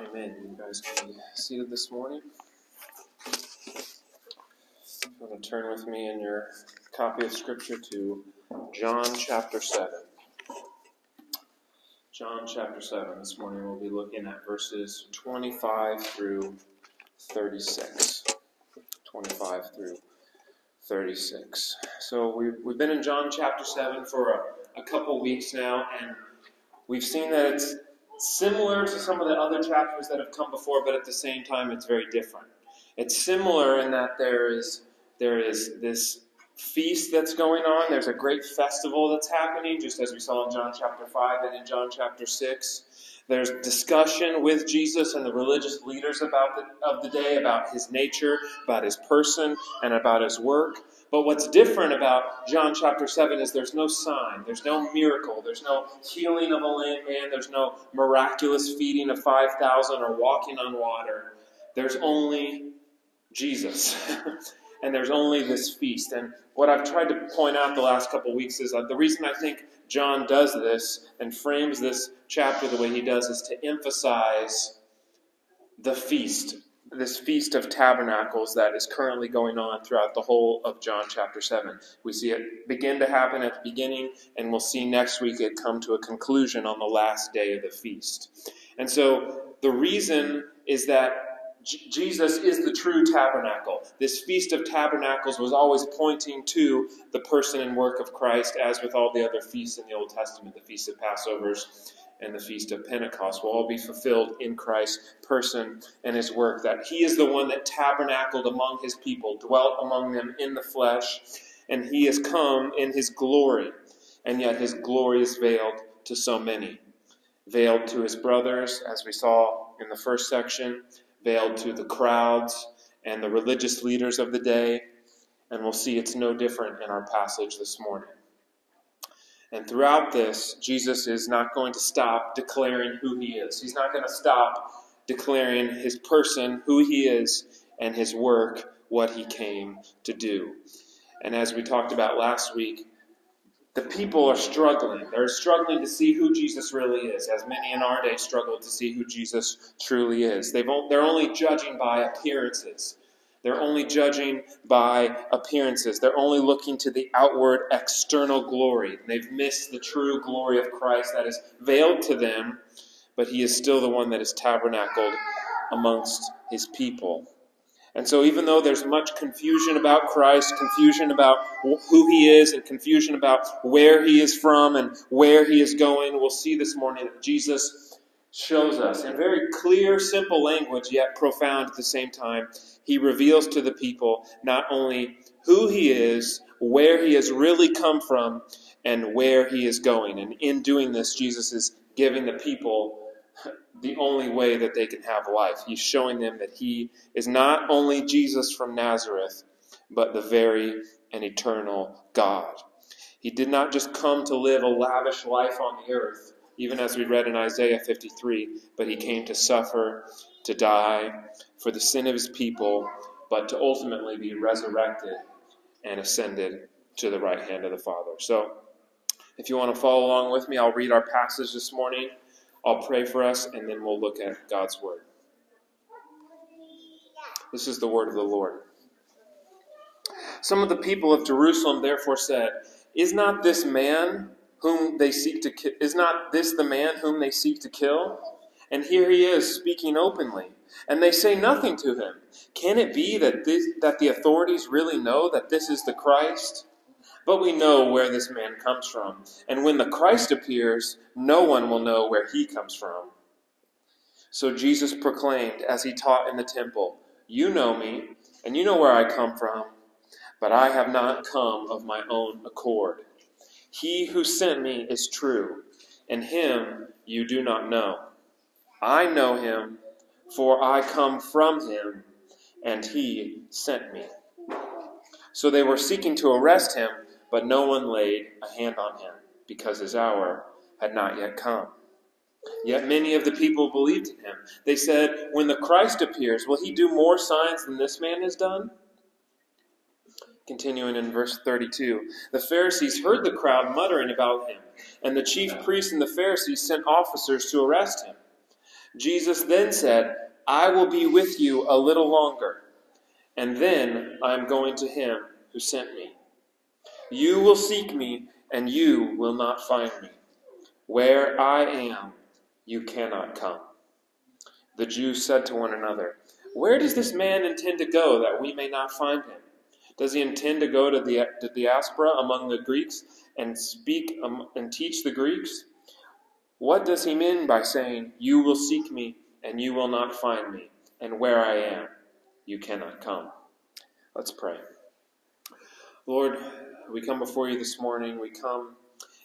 Amen. You guys can be seated this morning. If you want to turn with me in your copy of Scripture to John chapter 7. John chapter 7. This morning we'll be looking at verses 25 through 36. 25 through 36. So we've, we've been in John chapter 7 for a, a couple weeks now, and we've seen that it's similar to some of the other chapters that have come before, but at the same time, it's very different. It's similar in that there is there is this feast that's going on. There's a great festival that's happening, just as we saw in John chapter five and in John chapter six. There's discussion with Jesus and the religious leaders about the, of the day about his nature, about his person, and about his work. But what's different about John chapter 7 is there's no sign, there's no miracle, there's no healing of a lame man, there's no miraculous feeding of 5,000 or walking on water. There's only Jesus. and there's only this feast. And what I've tried to point out the last couple weeks is that the reason I think John does this and frames this chapter the way he does is to emphasize the feast this Feast of Tabernacles that is currently going on throughout the whole of John chapter 7. We see it begin to happen at the beginning, and we'll see next week it come to a conclusion on the last day of the feast. And so the reason is that Jesus is the true tabernacle. This Feast of Tabernacles was always pointing to the person and work of Christ, as with all the other feasts in the Old Testament, the Feast of Passovers and the Feast of Pentecost will all be fulfilled in Christ's person and his work. That he is the one that tabernacled among his people, dwelt among them in the flesh, and he has come in his glory. And yet his glory is veiled to so many. Veiled to his brothers, as we saw in the first section, veiled to the crowds and the religious leaders of the day. And we'll see it's no different in our passage this morning. And throughout this, Jesus is not going to stop declaring who he is. He's not going to stop declaring his person, who he is, and his work, what he came to do. And as we talked about last week, the people are struggling. They're struggling to see who Jesus really is, as many in our day struggle to see who Jesus truly is. They've, they're only judging by appearances. They're only judging by appearances. They're only looking to the outward external glory. They've missed the true glory of Christ that is veiled to them, but he is still the one that is tabernacled amongst his people. And so, even though there's much confusion about Christ, confusion about who he is, and confusion about where he is from and where he is going, we'll see this morning that Jesus shows us in very clear, simple language, yet profound at the same time, he reveals to the people not only who he is, where he has really come from, and where he is going. And in doing this, Jesus is giving the people the only way that they can have life. He's showing them that he is not only Jesus from Nazareth, but the very and eternal God. He did not just come to live a lavish life on the earth, even as we read in Isaiah 53, but he came to suffer, to die, for the sin of his people, but to ultimately be resurrected and ascended to the right hand of the Father. So, if you want to follow along with me, I'll read our passage this morning. I'll pray for us, and then we'll look at God's Word. This is the word of the Lord. Some of the people of Jerusalem therefore said, Is not this man whom they seek to ki- is not this the man whom they seek to kill? And here he is speaking openly and they say nothing to him. Can it be that, this, that the authorities really know that this is the Christ? But we know where this man comes from. And when the Christ appears, no one will know where he comes from. So Jesus proclaimed as he taught in the temple, You know me, and you know where I come from, but I have not come of my own accord. He who sent me is true, and him you do not know. I know him for I come from him, and he sent me. So they were seeking to arrest him, but no one laid a hand on him, because his hour had not yet come. Yet many of the people believed in him. They said, When the Christ appears, will he do more signs than this man has done? Continuing in verse 32 The Pharisees heard the crowd muttering about him, and the chief priests and the Pharisees sent officers to arrest him. Jesus then said, I will be with you a little longer, and then I am going to him who sent me. You will seek me, and you will not find me. Where I am, you cannot come. The Jews said to one another, Where does this man intend to go that we may not find him? Does he intend to go to the, the diaspora among the Greeks and speak um, and teach the Greeks? What does he mean by saying, You will seek me, and you will not find me, and where I am, you cannot come? Let's pray. Lord, we come before you this morning. We come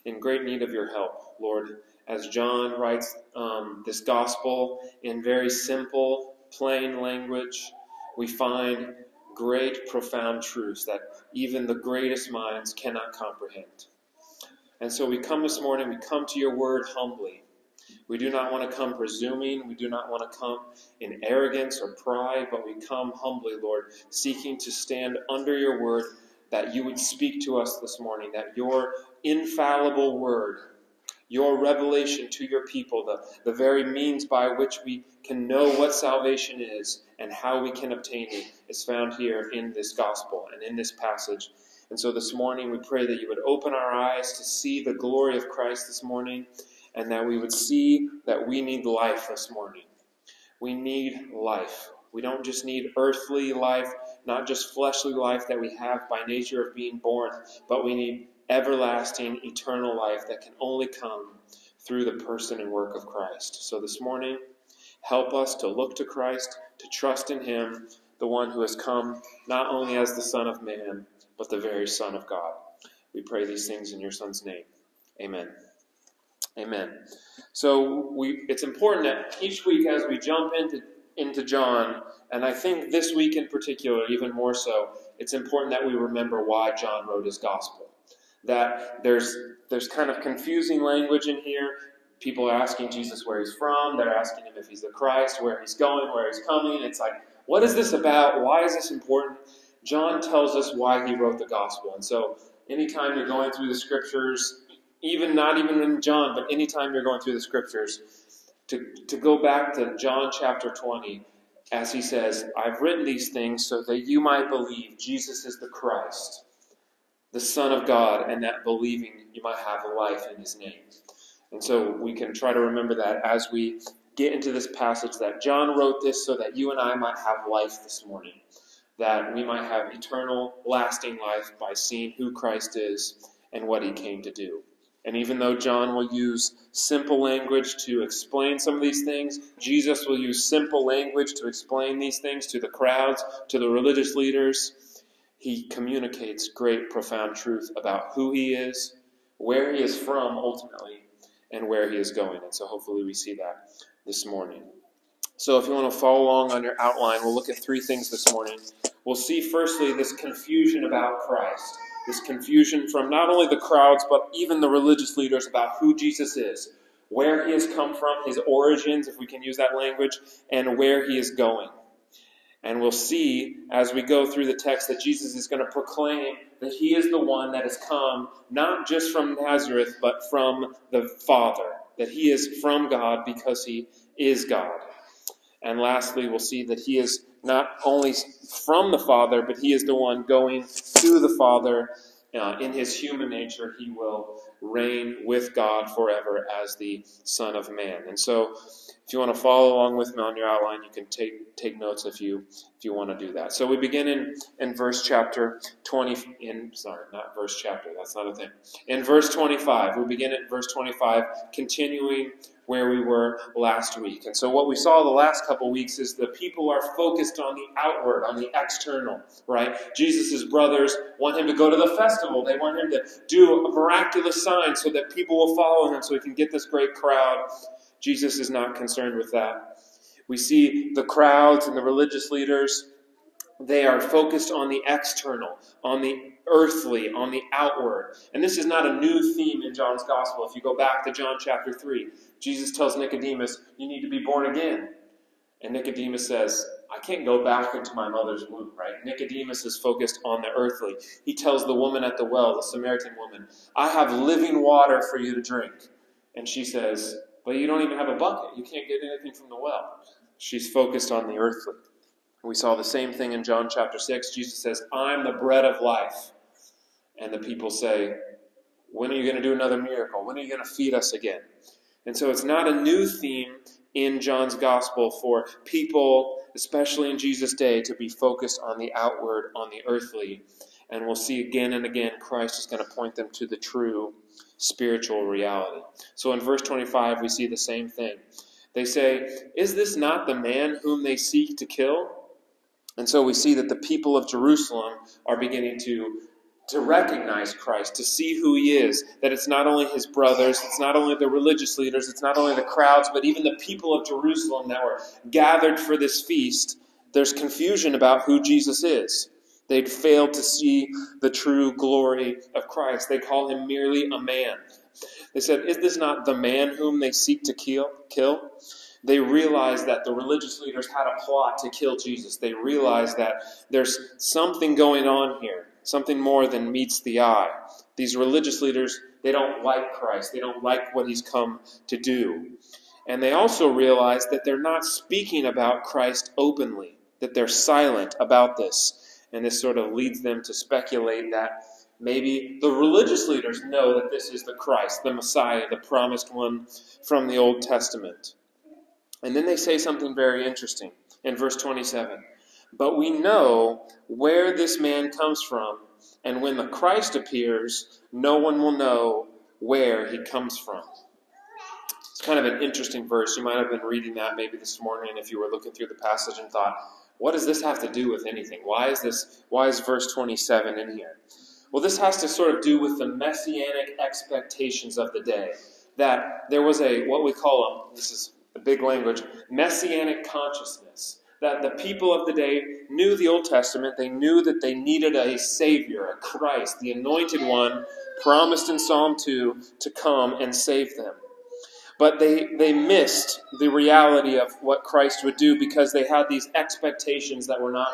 in great need of your help, Lord. As John writes um, this gospel in very simple, plain language, we find great, profound truths that even the greatest minds cannot comprehend. And so we come this morning, we come to your word humbly. We do not want to come presuming. We do not want to come in arrogance or pride, but we come humbly, Lord, seeking to stand under your word, that you would speak to us this morning, that your infallible word, your revelation to your people, the, the very means by which we can know what salvation is and how we can obtain it, is found here in this gospel and in this passage. And so this morning, we pray that you would open our eyes to see the glory of Christ this morning, and that we would see that we need life this morning. We need life. We don't just need earthly life, not just fleshly life that we have by nature of being born, but we need everlasting, eternal life that can only come through the person and work of Christ. So this morning, help us to look to Christ, to trust in Him, the one who has come not only as the Son of Man, but the very Son of God. We pray these things in your Son's name. Amen. Amen. So we, it's important that each week as we jump into, into John, and I think this week in particular, even more so, it's important that we remember why John wrote his gospel. That there's there's kind of confusing language in here. People are asking Jesus where he's from. They're asking him if he's the Christ, where he's going, where he's coming. It's like, what is this about? Why is this important? John tells us why he wrote the gospel. And so, anytime you're going through the scriptures, even not even in John, but anytime you're going through the scriptures, to, to go back to John chapter 20, as he says, I've written these things so that you might believe Jesus is the Christ, the Son of God, and that believing you might have life in his name. And so we can try to remember that as we get into this passage that John wrote this so that you and I might have life this morning that we might have eternal, lasting life by seeing who Christ is and what he came to do. And even though John will use simple language to explain some of these things, Jesus will use simple language to explain these things to the crowds, to the religious leaders. He communicates great, profound truth about who he is, where he is from ultimately, and where he is going. And so hopefully we see that this morning. So if you want to follow along on your outline, we'll look at three things this morning. We'll see firstly this confusion about Christ, this confusion from not only the crowds, but even the religious leaders about who Jesus is, where he has come from, his origins, if we can use that language, and where he is going. And we'll see as we go through the text that Jesus is going to proclaim that he is the one that has come not just from Nazareth, but from the Father, that he is from God because he is God. And lastly, we'll see that he is not only from the Father, but he is the one going to the Father. Uh, in his human nature, he will reign with God forever as the Son of Man. And so, if you want to follow along with me on your outline, you can take take notes if you if you want to do that. So we begin in in verse chapter twenty. In sorry, not verse chapter. That's not a thing. In verse twenty five, we begin at verse twenty five, continuing where we were last week. And so what we saw the last couple weeks is the people are focused on the outward, on the external, right? Jesus' brothers want him to go to the festival. They want him to do a miraculous sign so that people will follow him so he can get this great crowd. Jesus is not concerned with that. We see the crowds and the religious leaders, they are focused on the external, on the earthly, on the outward. And this is not a new theme in John's gospel. If you go back to John chapter 3, Jesus tells Nicodemus, You need to be born again. And Nicodemus says, I can't go back into my mother's womb, right? Nicodemus is focused on the earthly. He tells the woman at the well, the Samaritan woman, I have living water for you to drink. And she says, But you don't even have a bucket. You can't get anything from the well. She's focused on the earthly. We saw the same thing in John chapter 6. Jesus says, I'm the bread of life. And the people say, When are you going to do another miracle? When are you going to feed us again? And so it's not a new theme in John's gospel for people, especially in Jesus' day, to be focused on the outward, on the earthly. And we'll see again and again Christ is going to point them to the true spiritual reality. So in verse 25, we see the same thing. They say, Is this not the man whom they seek to kill? And so we see that the people of Jerusalem are beginning to, to recognize Christ, to see who he is, that it's not only his brothers, it's not only the religious leaders, it's not only the crowds, but even the people of Jerusalem that were gathered for this feast. There's confusion about who Jesus is. They'd failed to see the true glory of Christ. They call him merely a man. They said, Is this not the man whom they seek to kill? kill? They realized that the religious leaders had a plot to kill Jesus. They realized that there's something going on here, something more than meets the eye. These religious leaders, they don't like Christ, they don't like what he's come to do. And they also realized that they're not speaking about Christ openly, that they're silent about this. And this sort of leads them to speculate that maybe the religious leaders know that this is the Christ, the Messiah, the promised one from the Old Testament. And then they say something very interesting in verse 27. But we know where this man comes from, and when the Christ appears, no one will know where he comes from. It's kind of an interesting verse. You might have been reading that maybe this morning if you were looking through the passage and thought, what does this have to do with anything? Why is this why is verse 27 in here? Well, this has to sort of do with the messianic expectations of the day. That there was a what we call them, this is a big language, messianic consciousness. That the people of the day knew the Old Testament, they knew that they needed a Savior, a Christ, the anointed one promised in Psalm 2 to come and save them. But they, they missed the reality of what Christ would do because they had these expectations that were not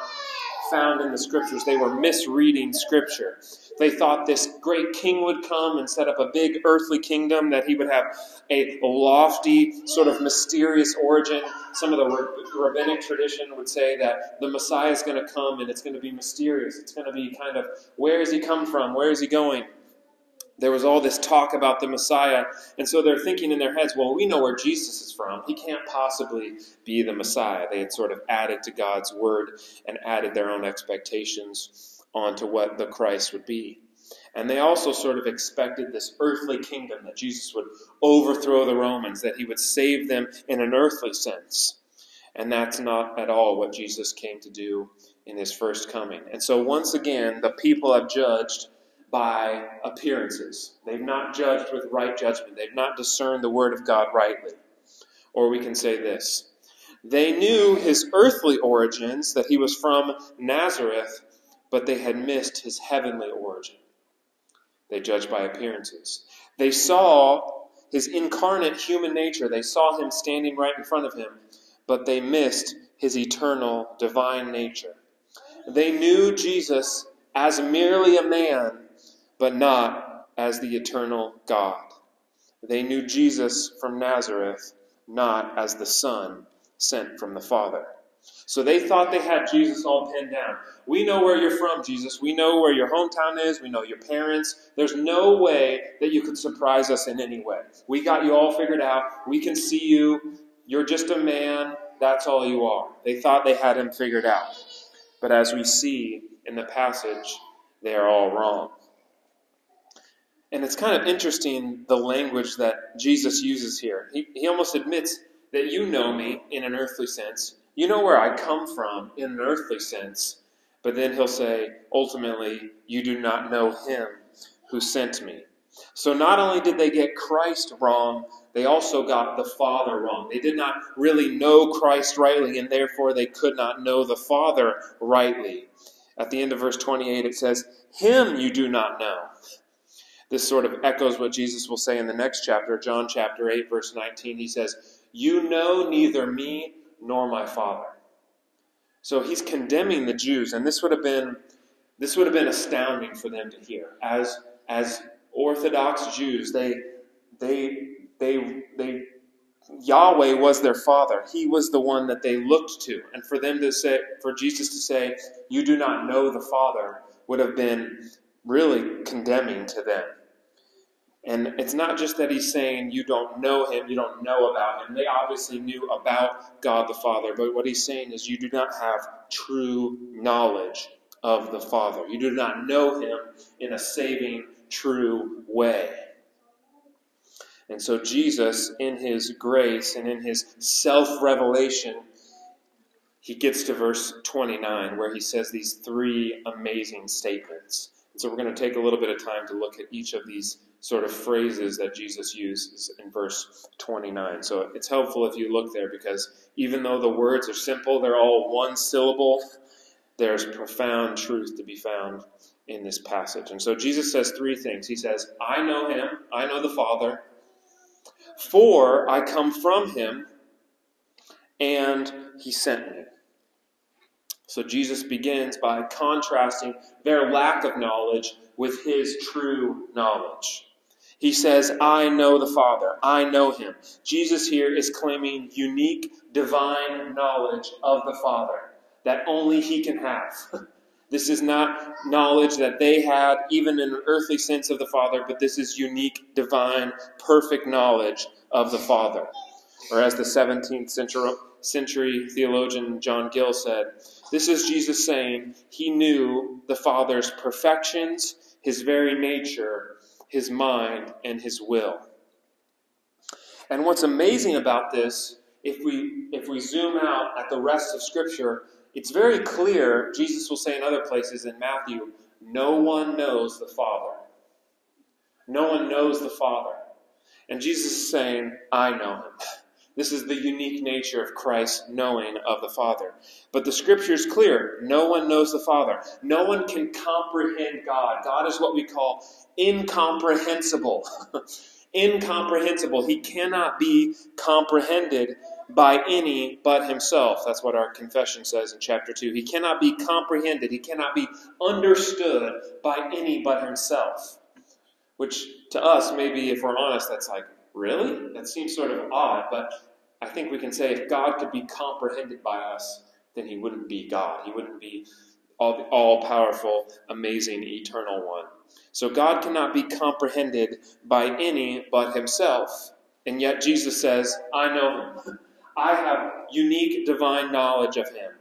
found in the Scriptures. They were misreading Scripture. They thought this great king would come and set up a big earthly kingdom, that he would have a lofty, sort of mysterious origin. Some of the rabbinic tradition would say that the Messiah is going to come and it's going to be mysterious. It's going to be kind of, where has he come from? Where is he going? There was all this talk about the Messiah, and so they're thinking in their heads, well, we know where Jesus is from. He can't possibly be the Messiah. They had sort of added to God's word and added their own expectations onto what the Christ would be. And they also sort of expected this earthly kingdom that Jesus would overthrow the Romans, that he would save them in an earthly sense. And that's not at all what Jesus came to do in his first coming. And so, once again, the people have judged by appearances. They've not judged with right judgment, they've not discerned the word of God rightly. Or we can say this they knew his earthly origins, that he was from Nazareth, but they had missed his heavenly origin. They judged by appearances. They saw his incarnate human nature, they saw him standing right in front of him, but they missed his eternal divine nature. They knew Jesus as merely a man, but not as the eternal God. They knew Jesus from Nazareth, not as the Son sent from the Father. So they thought they had Jesus all pinned down. We know where you're from, Jesus. We know where your hometown is. We know your parents. There's no way that you could surprise us in any way. We got you all figured out. We can see you. You're just a man. That's all you are. They thought they had him figured out. But as we see in the passage, they are all wrong. And it's kind of interesting the language that Jesus uses here. He, he almost admits that you know me in an earthly sense. You know where I come from in an earthly sense, but then he'll say, ultimately, you do not know him who sent me. So not only did they get Christ wrong, they also got the Father wrong. They did not really know Christ rightly, and therefore they could not know the Father rightly. At the end of verse 28, it says, Him you do not know. This sort of echoes what Jesus will say in the next chapter, John chapter 8, verse 19. He says, You know neither me nor my Father. So he's condemning the Jews, and this would have been this would have been astounding for them to hear. As as Orthodox Jews, they they they they Yahweh was their father. He was the one that they looked to. And for them to say, for Jesus to say, You do not know the Father, would have been really condemning to them. And it's not just that he's saying you don't know him, you don't know about him. They obviously knew about God the Father, but what he's saying is you do not have true knowledge of the Father. You do not know him in a saving, true way. And so, Jesus, in his grace and in his self revelation, he gets to verse 29 where he says these three amazing statements. And so, we're going to take a little bit of time to look at each of these sort of phrases that Jesus uses in verse 29. So, it's helpful if you look there because even though the words are simple, they're all one syllable, there's profound truth to be found in this passage. And so, Jesus says three things. He says, I know him, I know the Father. For I come from him, and he sent me. So Jesus begins by contrasting their lack of knowledge with his true knowledge. He says, I know the Father. I know him. Jesus here is claiming unique divine knowledge of the Father that only he can have. This is not knowledge that they had, even in an earthly sense of the Father, but this is unique, divine, perfect knowledge of the Father. Or as the 17th century, century theologian John Gill said, this is Jesus saying he knew the Father's perfections, his very nature, his mind, and his will. And what's amazing about this, if we if we zoom out at the rest of Scripture, it's very clear, Jesus will say in other places in Matthew, no one knows the Father. No one knows the Father. And Jesus is saying, I know him. This is the unique nature of Christ's knowing of the Father. But the scripture is clear. No one knows the Father. No one can comprehend God. God is what we call incomprehensible. incomprehensible. He cannot be comprehended by any but himself. That's what our confession says in chapter 2. He cannot be comprehended, he cannot be understood by any but himself. Which to us, maybe if we're honest, that's like, really? That seems sort of odd, but I think we can say if God could be comprehended by us, then he wouldn't be God. He wouldn't be all, all powerful, amazing, eternal one. So God cannot be comprehended by any but himself. And yet Jesus says, I know him. I have unique divine knowledge of him.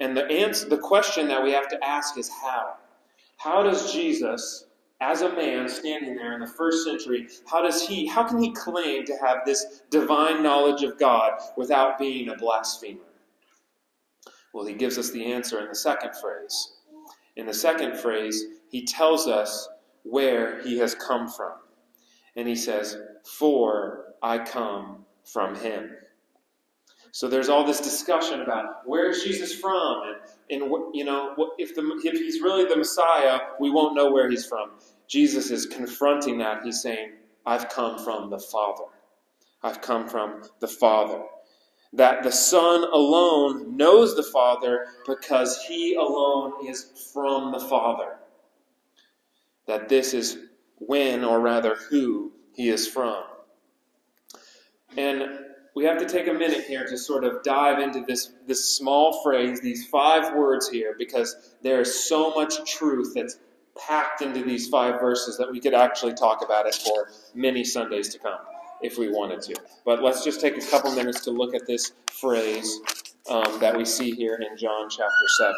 And the answer, the question that we have to ask is how? How does Jesus, as a man standing there in the first century, how does he, how can he claim to have this divine knowledge of God without being a blasphemer? Well, he gives us the answer in the second phrase. In the second phrase, he tells us where he has come from. And he says, For I come from him. So there's all this discussion about where is Jesus from, and, and you know if the if he's really the Messiah, we won't know where he's from. Jesus is confronting that. He's saying, "I've come from the Father. I've come from the Father." That the Son alone knows the Father because he alone is from the Father. That this is when, or rather, who he is from. And we have to take a minute here to sort of dive into this, this small phrase, these five words here, because there is so much truth that's packed into these five verses that we could actually talk about it for many Sundays to come if we wanted to. But let's just take a couple minutes to look at this phrase um, that we see here in John chapter 7.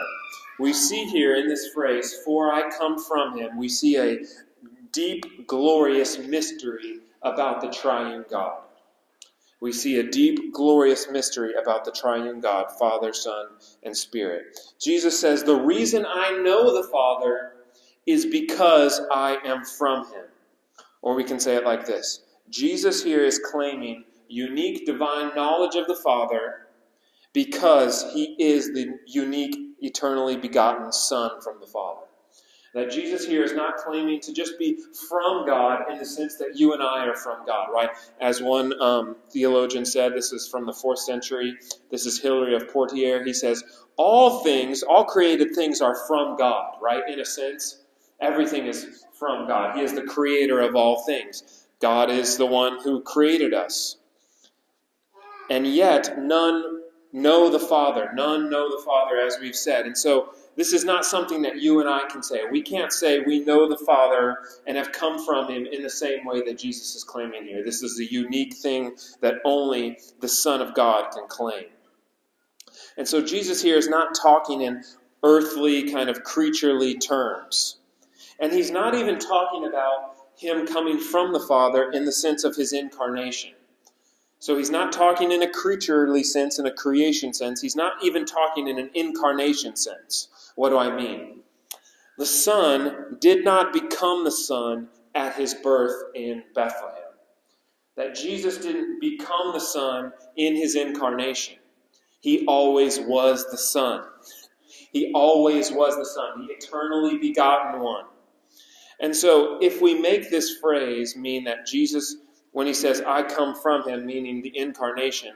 We see here in this phrase, For I come from him, we see a deep, glorious mystery about the triune God we see a deep, glorious mystery about the triune God, Father, Son, and Spirit. Jesus says, The reason I know the Father is because I am from him. Or we can say it like this Jesus here is claiming unique divine knowledge of the Father because he is the unique, eternally begotten Son from the Father. That Jesus here is not claiming to just be from God in the sense that you and I are from God, right? As one um, theologian said, this is from the fourth century, this is Hilary of Poitiers. He says, All things, all created things are from God, right? In a sense, everything is from God. He is the creator of all things. God is the one who created us. and yet none know the Father. None know the Father, as we've said. And so this is not something that you and I can say. We can't say we know the Father and have come from Him in the same way that Jesus is claiming here. This is a unique thing that only the Son of God can claim. And so Jesus here is not talking in earthly, kind of creaturely terms. And He's not even talking about Him coming from the Father in the sense of His incarnation. So he's not talking in a creaturely sense, in a creation sense. He's not even talking in an incarnation sense. What do I mean? The Son did not become the Son at his birth in Bethlehem. That Jesus didn't become the Son in his incarnation. He always was the Son. He always was the Son, the eternally begotten one. And so, if we make this phrase mean that Jesus, when he says, I come from him, meaning the incarnation,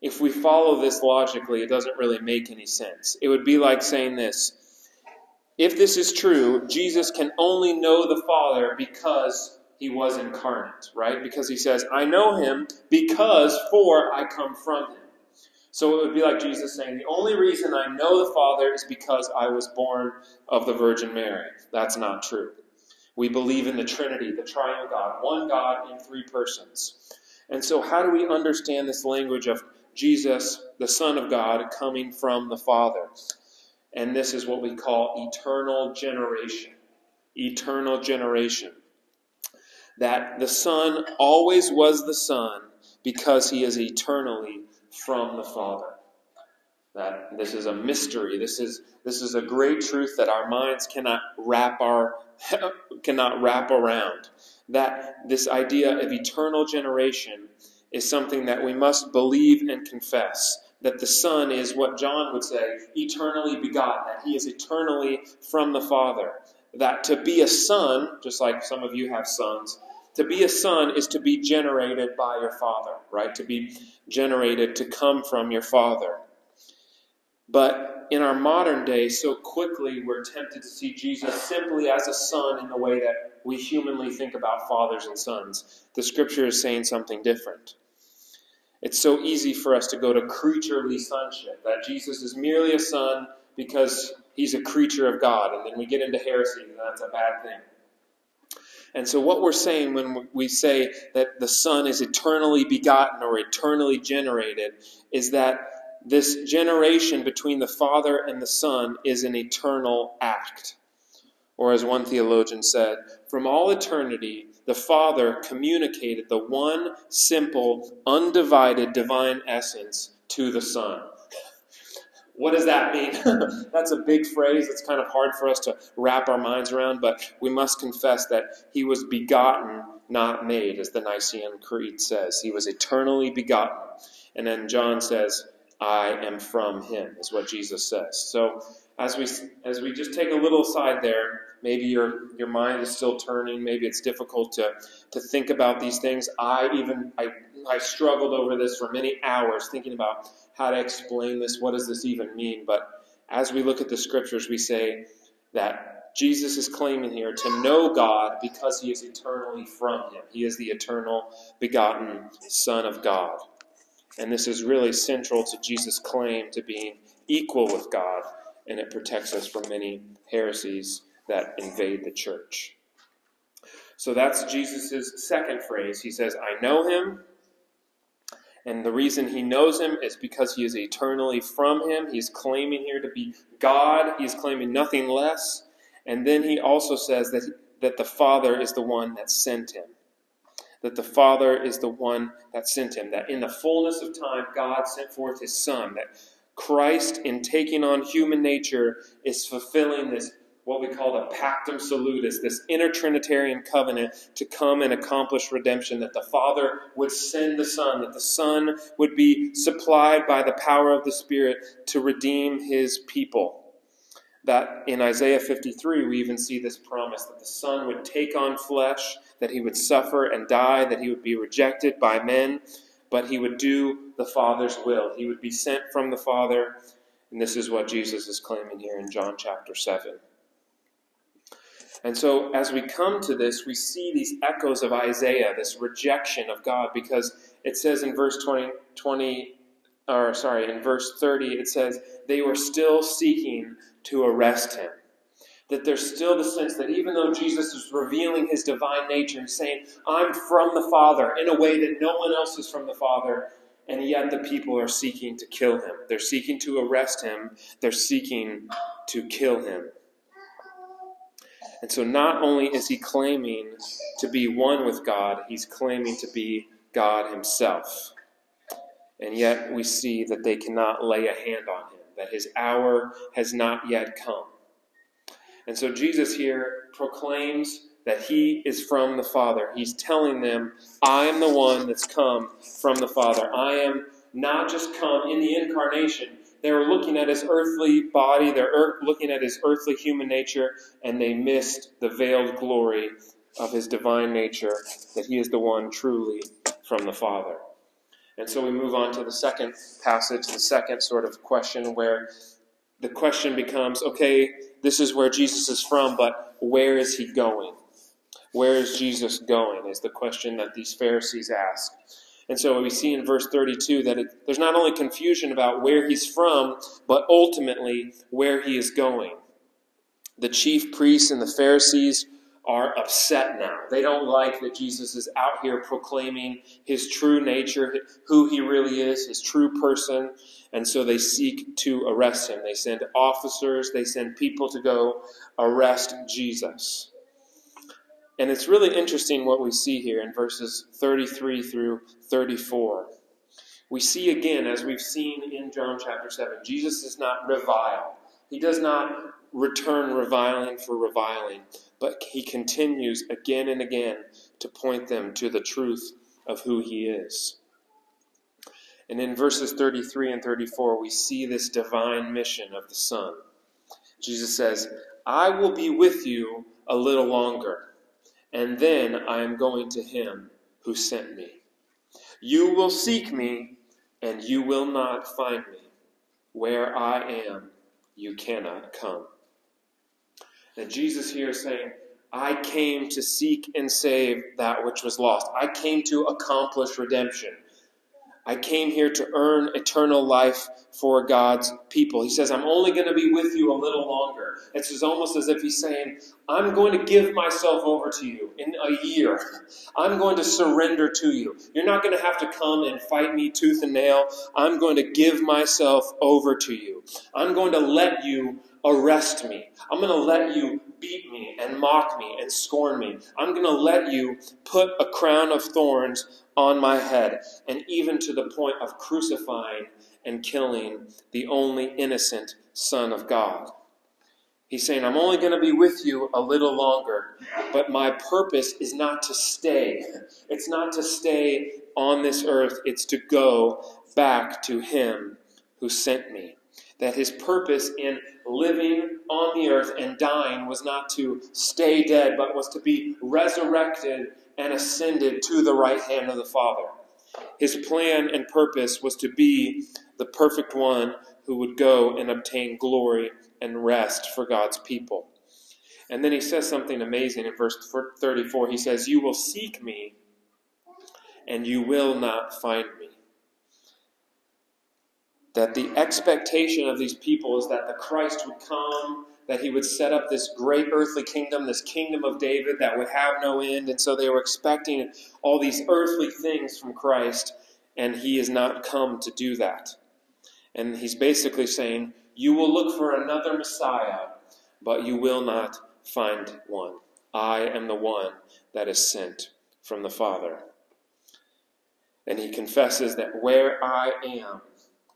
if we follow this logically, it doesn't really make any sense. It would be like saying this If this is true, Jesus can only know the Father because he was incarnate, right? Because he says, I know him because for I come from him. So it would be like Jesus saying, The only reason I know the Father is because I was born of the Virgin Mary. That's not true. We believe in the Trinity, the triune God, one God in three persons. And so, how do we understand this language of Jesus, the Son of God, coming from the Father. And this is what we call eternal generation. Eternal generation. That the Son always was the Son because he is eternally from the Father. That this is a mystery. This is this is a great truth that our minds cannot wrap our cannot wrap around. That this idea of eternal generation is something that we must believe and confess. That the Son is what John would say, eternally begotten, that he is eternally from the Father. That to be a son, just like some of you have sons, to be a son is to be generated by your father, right? To be generated to come from your father. But in our modern day, so quickly we're tempted to see Jesus simply as a son in the way that we humanly think about fathers and sons. The scripture is saying something different. It's so easy for us to go to creaturely sonship, that Jesus is merely a son because he's a creature of God, and then we get into heresy, and that's a bad thing. And so, what we're saying when we say that the Son is eternally begotten or eternally generated is that this generation between the Father and the Son is an eternal act. Or, as one theologian said, from all eternity, the Father communicated the one simple, undivided divine essence to the Son. What does that mean? That's a big phrase. It's kind of hard for us to wrap our minds around, but we must confess that he was begotten, not made, as the Nicene Creed says. He was eternally begotten. And then John says, I am from him, is what Jesus says. So as we as we just take a little aside there, maybe your your mind is still turning. Maybe it's difficult to to think about these things. I even I I struggled over this for many hours thinking about how to explain this. What does this even mean? But as we look at the scriptures, we say that Jesus is claiming here to know God because he is eternally from him. He is the eternal begotten Son of God. And this is really central to Jesus' claim to being equal with God and it protects us from many heresies that invade the church. So that's Jesus' second phrase. He says, I know him. And the reason he knows him is because he is eternally from him. He's claiming here to be God. He's claiming nothing less. And then he also says that, that the Father is the one that sent him. That the Father is the one that sent him. That in the fullness of time, God sent forth his Son. That Christ, in taking on human nature, is fulfilling this, what we call the pactum salutis, this inner Trinitarian covenant to come and accomplish redemption, that the Father would send the Son, that the Son would be supplied by the power of the Spirit to redeem his people. That in Isaiah 53, we even see this promise that the Son would take on flesh, that he would suffer and die, that he would be rejected by men but he would do the Father's will. He would be sent from the Father, and this is what Jesus is claiming here in John chapter 7. And so, as we come to this, we see these echoes of Isaiah, this rejection of God, because it says in verse 20, 20 or sorry, in verse 30, it says, they were still seeking to arrest him. That there's still the sense that even though Jesus is revealing his divine nature and saying, I'm from the Father in a way that no one else is from the Father, and yet the people are seeking to kill him. They're seeking to arrest him, they're seeking to kill him. And so not only is he claiming to be one with God, he's claiming to be God himself. And yet we see that they cannot lay a hand on him, that his hour has not yet come. And so Jesus here proclaims that he is from the Father. He's telling them, I am the one that's come from the Father. I am not just come in the incarnation. They were looking at his earthly body, they're looking at his earthly human nature, and they missed the veiled glory of his divine nature, that he is the one truly from the Father. And so we move on to the second passage, the second sort of question where the question becomes okay, this is where Jesus is from, but where is he going? Where is Jesus going? Is the question that these Pharisees ask. And so we see in verse 32 that it, there's not only confusion about where he's from, but ultimately where he is going. The chief priests and the Pharisees are upset now. They don't like that Jesus is out here proclaiming his true nature, who he really is, his true person, and so they seek to arrest him. They send officers, they send people to go arrest Jesus. And it's really interesting what we see here in verses 33 through 34. We see again, as we've seen in John chapter 7, Jesus does not revile. He does not return reviling for reviling, but he continues again and again to point them to the truth of who he is. And in verses 33 and 34, we see this divine mission of the Son. Jesus says, I will be with you a little longer, and then I am going to him who sent me. You will seek me, and you will not find me. Where I am, you cannot come. That Jesus here is saying, I came to seek and save that which was lost. I came to accomplish redemption. I came here to earn eternal life for God's people. He says, I'm only going to be with you a little longer. It's almost as if he's saying, I'm going to give myself over to you in a year. I'm going to surrender to you. You're not going to have to come and fight me tooth and nail. I'm going to give myself over to you. I'm going to let you arrest me. I'm going to let you beat me and mock me and scorn me. I'm going to let you put a crown of thorns on my head, and even to the point of crucifying and killing the only innocent Son of God. He's saying, I'm only going to be with you a little longer, but my purpose is not to stay. It's not to stay on this earth, it's to go back to Him who sent me. That His purpose in living on the earth and dying was not to stay dead, but was to be resurrected and ascended to the right hand of the Father. His plan and purpose was to be the perfect one who would go and obtain glory and rest for God's people. And then he says something amazing in verse 34. He says, You will seek me, and you will not find me that the expectation of these people is that the Christ would come, that he would set up this great earthly kingdom, this kingdom of David that would have no end. And so they were expecting all these earthly things from Christ, and he has not come to do that. And he's basically saying, You will look for another Messiah, but you will not find one. I am the one that is sent from the Father. And he confesses that where I am,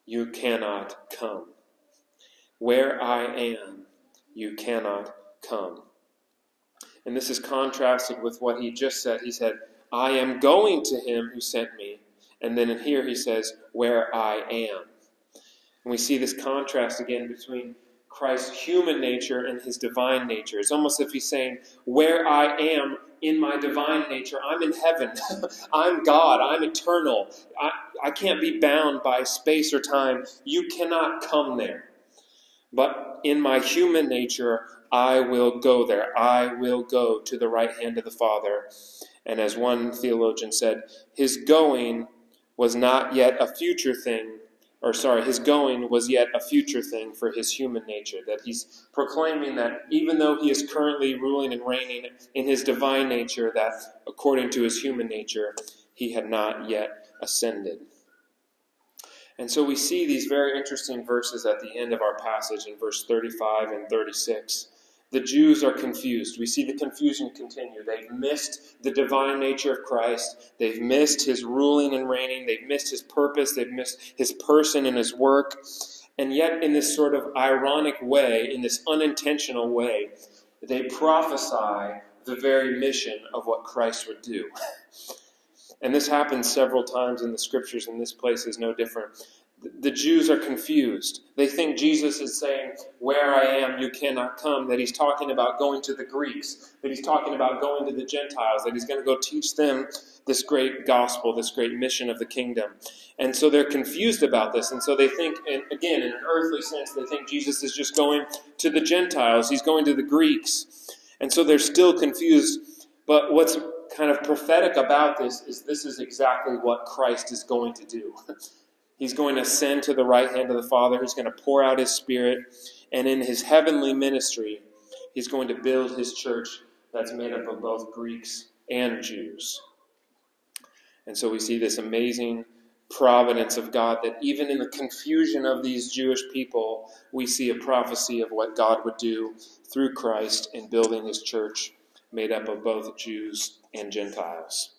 you cannot come. Where I am, you cannot come. And this is contrasted with what he just said. He said, I am going to him who sent me. And then in here he says, Where I am. And we see this contrast again between Christ's human nature and his divine nature. It's almost as if he's saying, Where I am in my divine nature, I'm in heaven. I'm God. I'm eternal. I, I can't be bound by space or time. You cannot come there. But in my human nature, I will go there. I will go to the right hand of the Father. And as one theologian said, his going was not yet a future thing, or sorry, his going was yet a future thing for his human nature. That he's proclaiming that even though he is currently ruling and reigning in his divine nature, that according to his human nature, he had not yet ascended. And so we see these very interesting verses at the end of our passage in verse 35 and 36. The Jews are confused. We see the confusion continue. They've missed the divine nature of Christ. They've missed his ruling and reigning. They've missed his purpose. They've missed his person and his work. And yet, in this sort of ironic way, in this unintentional way, they prophesy the very mission of what Christ would do. And this happens several times in the scriptures, and this place is no different. The Jews are confused. They think Jesus is saying, Where I am, you cannot come. That he's talking about going to the Greeks. That he's talking about going to the Gentiles. That he's going to go teach them this great gospel, this great mission of the kingdom. And so they're confused about this. And so they think, and again, in an earthly sense, they think Jesus is just going to the Gentiles. He's going to the Greeks. And so they're still confused. But what's kind of prophetic about this is this is exactly what Christ is going to do. He's going to ascend to the right hand of the Father. He's going to pour out his Spirit. And in his heavenly ministry, he's going to build his church that's made up of both Greeks and Jews. And so we see this amazing providence of God that even in the confusion of these Jewish people, we see a prophecy of what God would do through Christ in building his church made up of both Jews and Gentiles.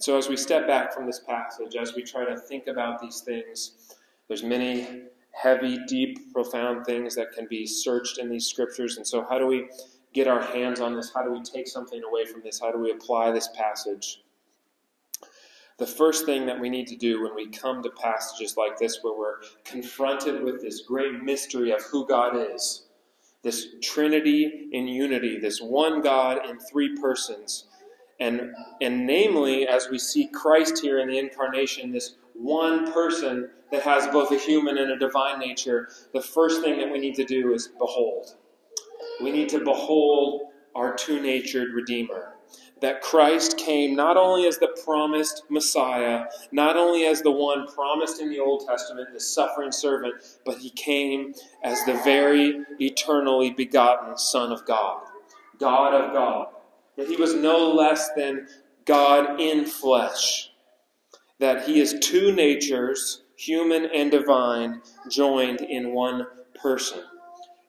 And so as we step back from this passage, as we try to think about these things, there's many heavy, deep, profound things that can be searched in these scriptures. And so how do we get our hands on this? How do we take something away from this? How do we apply this passage? The first thing that we need to do when we come to passages like this, where we're confronted with this great mystery of who God is, this Trinity in unity, this one God in three persons. And, and namely, as we see Christ here in the incarnation, this one person that has both a human and a divine nature, the first thing that we need to do is behold. We need to behold our two natured Redeemer that Christ came not only as the promised Messiah, not only as the one promised in the Old Testament, the suffering servant, but he came as the very eternally begotten Son of God, God of God. That he was no less than God in flesh. That he is two natures, human and divine, joined in one person.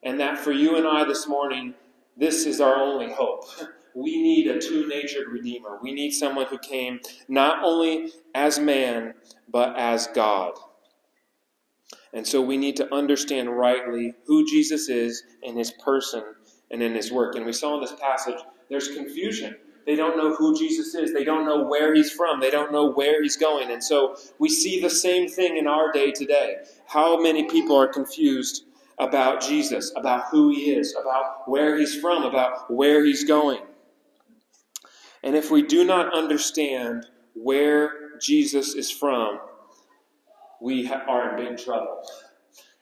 And that for you and I this morning, this is our only hope we need a two natured Redeemer. We need someone who came not only as man, but as God. And so we need to understand rightly who Jesus is in his person and in his work. And we saw in this passage, there's confusion. They don't know who Jesus is. They don't know where he's from. They don't know where he's going. And so we see the same thing in our day today. How many people are confused about Jesus, about who he is, about where he's from, about where he's going? And if we do not understand where Jesus is from, we are in big trouble.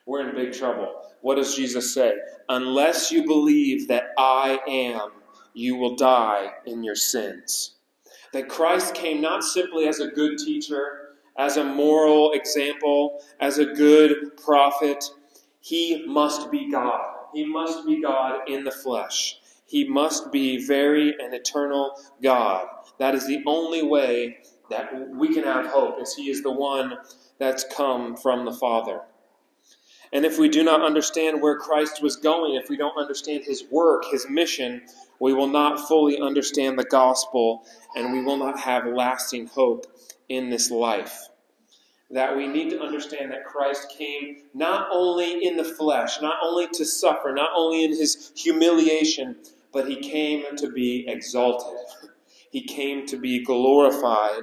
We're in big trouble. What does Jesus say? Unless you believe that I am, you will die in your sins. That Christ came not simply as a good teacher, as a moral example, as a good prophet. He must be God. He must be God in the flesh. He must be very and eternal God. That is the only way that we can have hope, as He is the one that's come from the Father. And if we do not understand where Christ was going, if we don't understand His work, His mission, we will not fully understand the gospel and we will not have lasting hope in this life that we need to understand that Christ came not only in the flesh, not only to suffer, not only in his humiliation, but he came to be exalted. He came to be glorified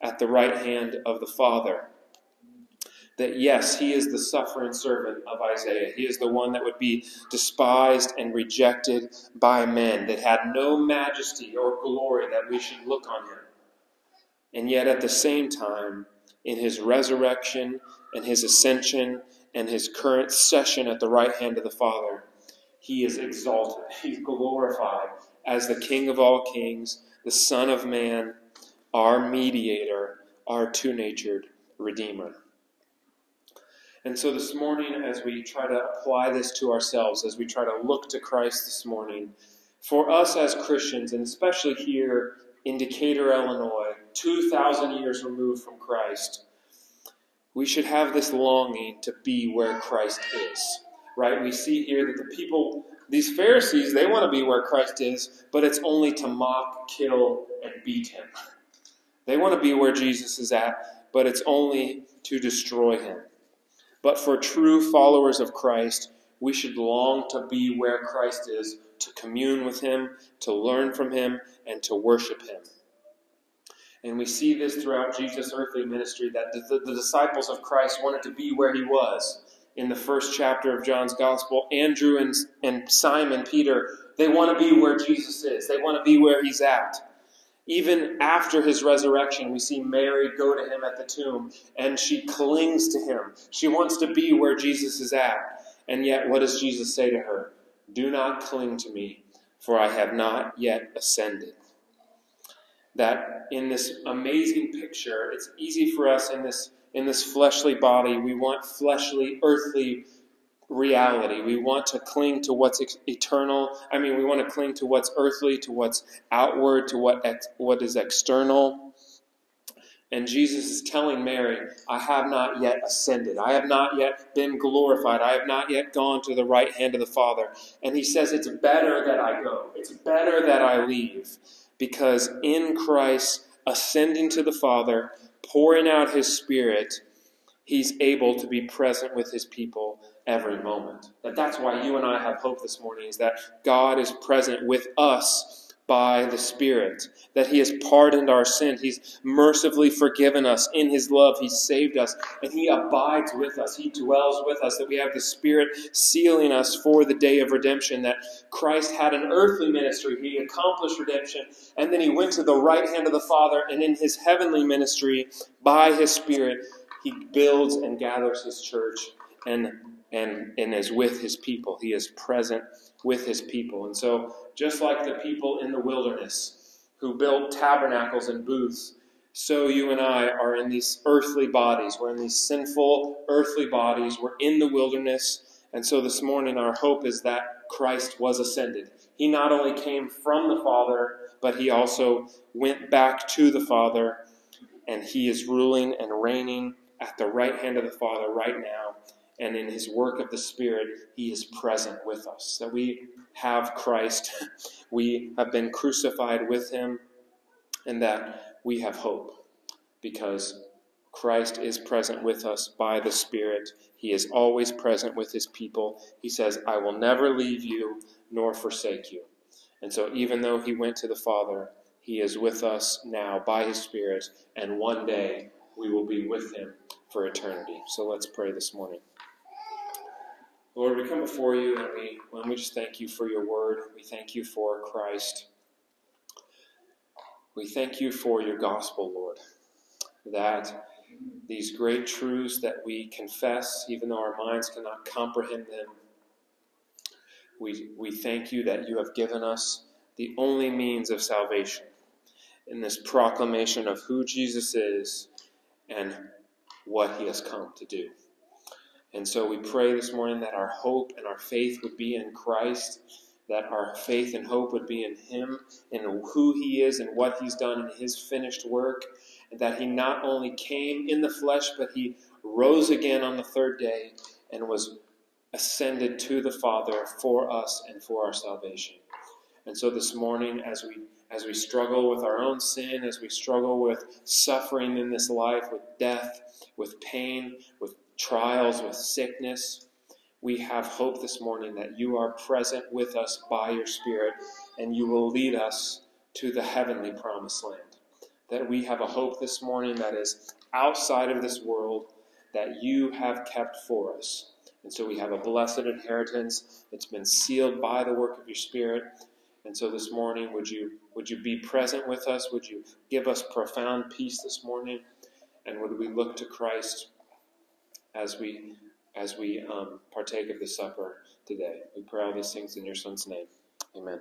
at the right hand of the Father. That yes, he is the suffering servant of Isaiah. He is the one that would be despised and rejected by men, that had no majesty or glory that we should look on him. And yet at the same time, in his resurrection and his ascension and his current session at the right hand of the Father, he is exalted, he's glorified as the King of all kings, the Son of Man, our mediator, our two natured Redeemer. And so this morning, as we try to apply this to ourselves, as we try to look to Christ this morning, for us as Christians, and especially here in Decatur, Illinois, 2,000 years removed from Christ, we should have this longing to be where Christ is. Right? We see here that the people, these Pharisees, they want to be where Christ is, but it's only to mock, kill, and beat him. They want to be where Jesus is at, but it's only to destroy him. But for true followers of Christ, we should long to be where Christ is, to commune with him, to learn from him, and to worship him. And we see this throughout Jesus' earthly ministry that the, the, the, disciples of Christ wanted to be where he was. In the first chapter of John's Gospel, Andrew and, and Simon Peter, they want to be where Jesus is, they want to be where he's at. Even after his resurrection, we see Mary go to him at the tomb and she clings to him. She wants to be where Jesus is at. And yet, what does Jesus say to her? Do not cling to me, for I have not yet ascended that in this amazing picture, it's easy for us in this in this fleshly body, we want fleshly, earthly reality. We want to cling to what's eternal. I mean, we want to cling to what's earthly, to what's outward, to what ex- what is external. And Jesus is telling Mary, I have not yet ascended. I have not yet been glorified. I have not yet gone to the right hand of the Father. And he says, It's better that I go. It's better that I leave because in Christ ascending to the Father, pouring out his Spirit, he's able to be present with his people every moment. That that's why you and I have hope this morning is that God is present with us by the Spirit, that He has pardoned our sin. He's mercifully forgiven us. In His love, He saved us, and He abides with us. He dwells with us, that we have the Spirit sealing us for the day of redemption, that Christ had an earthly ministry. He accomplished redemption, and then He went to the right hand of the Father, and in His heavenly ministry, by His Spirit, He builds and gathers His church and, and, and is with His people. He is present with His people. And so, just like the people in the wilderness who built tabernacles and booths, so you and I are in these earthly bodies. We're in these sinful earthly bodies. We're in the wilderness. And so this morning, our hope is that Christ was ascended. He not only came from the Father, but he also went back to the Father, and he is ruling and reigning at the right hand of the Father right now. And in his work of the Spirit, he is present with us. That we have Christ, we have been crucified with him, and that we have hope because Christ is present with us by the Spirit. He is always present with his people. He says, I will never leave you nor forsake you. And so, even though he went to the Father, he is with us now by his Spirit, and one day we will be with him for eternity. So, let's pray this morning. Lord, we come before you and we, and we just thank you for your word. We thank you for Christ. We thank you for your gospel, Lord, that these great truths that we confess, even though our minds cannot comprehend them, we, we thank you that you have given us the only means of salvation in this proclamation of who Jesus is and what he has come to do. And so we pray this morning that our hope and our faith would be in Christ, that our faith and hope would be in Him, in who He is and what He's done in His finished work, and that He not only came in the flesh, but He rose again on the third day and was ascended to the Father for us and for our salvation. And so this morning, as we as we struggle with our own sin, as we struggle with suffering in this life, with death, with pain, with trials, with sickness, we have hope this morning that you are present with us by your Spirit and you will lead us to the heavenly promised land. That we have a hope this morning that is outside of this world that you have kept for us. And so we have a blessed inheritance that's been sealed by the work of your Spirit. And so this morning, would you would you be present with us? Would you give us profound peace this morning? And would we look to Christ as we as we um, partake of the supper today. We pray all these things in your Son's name. Amen.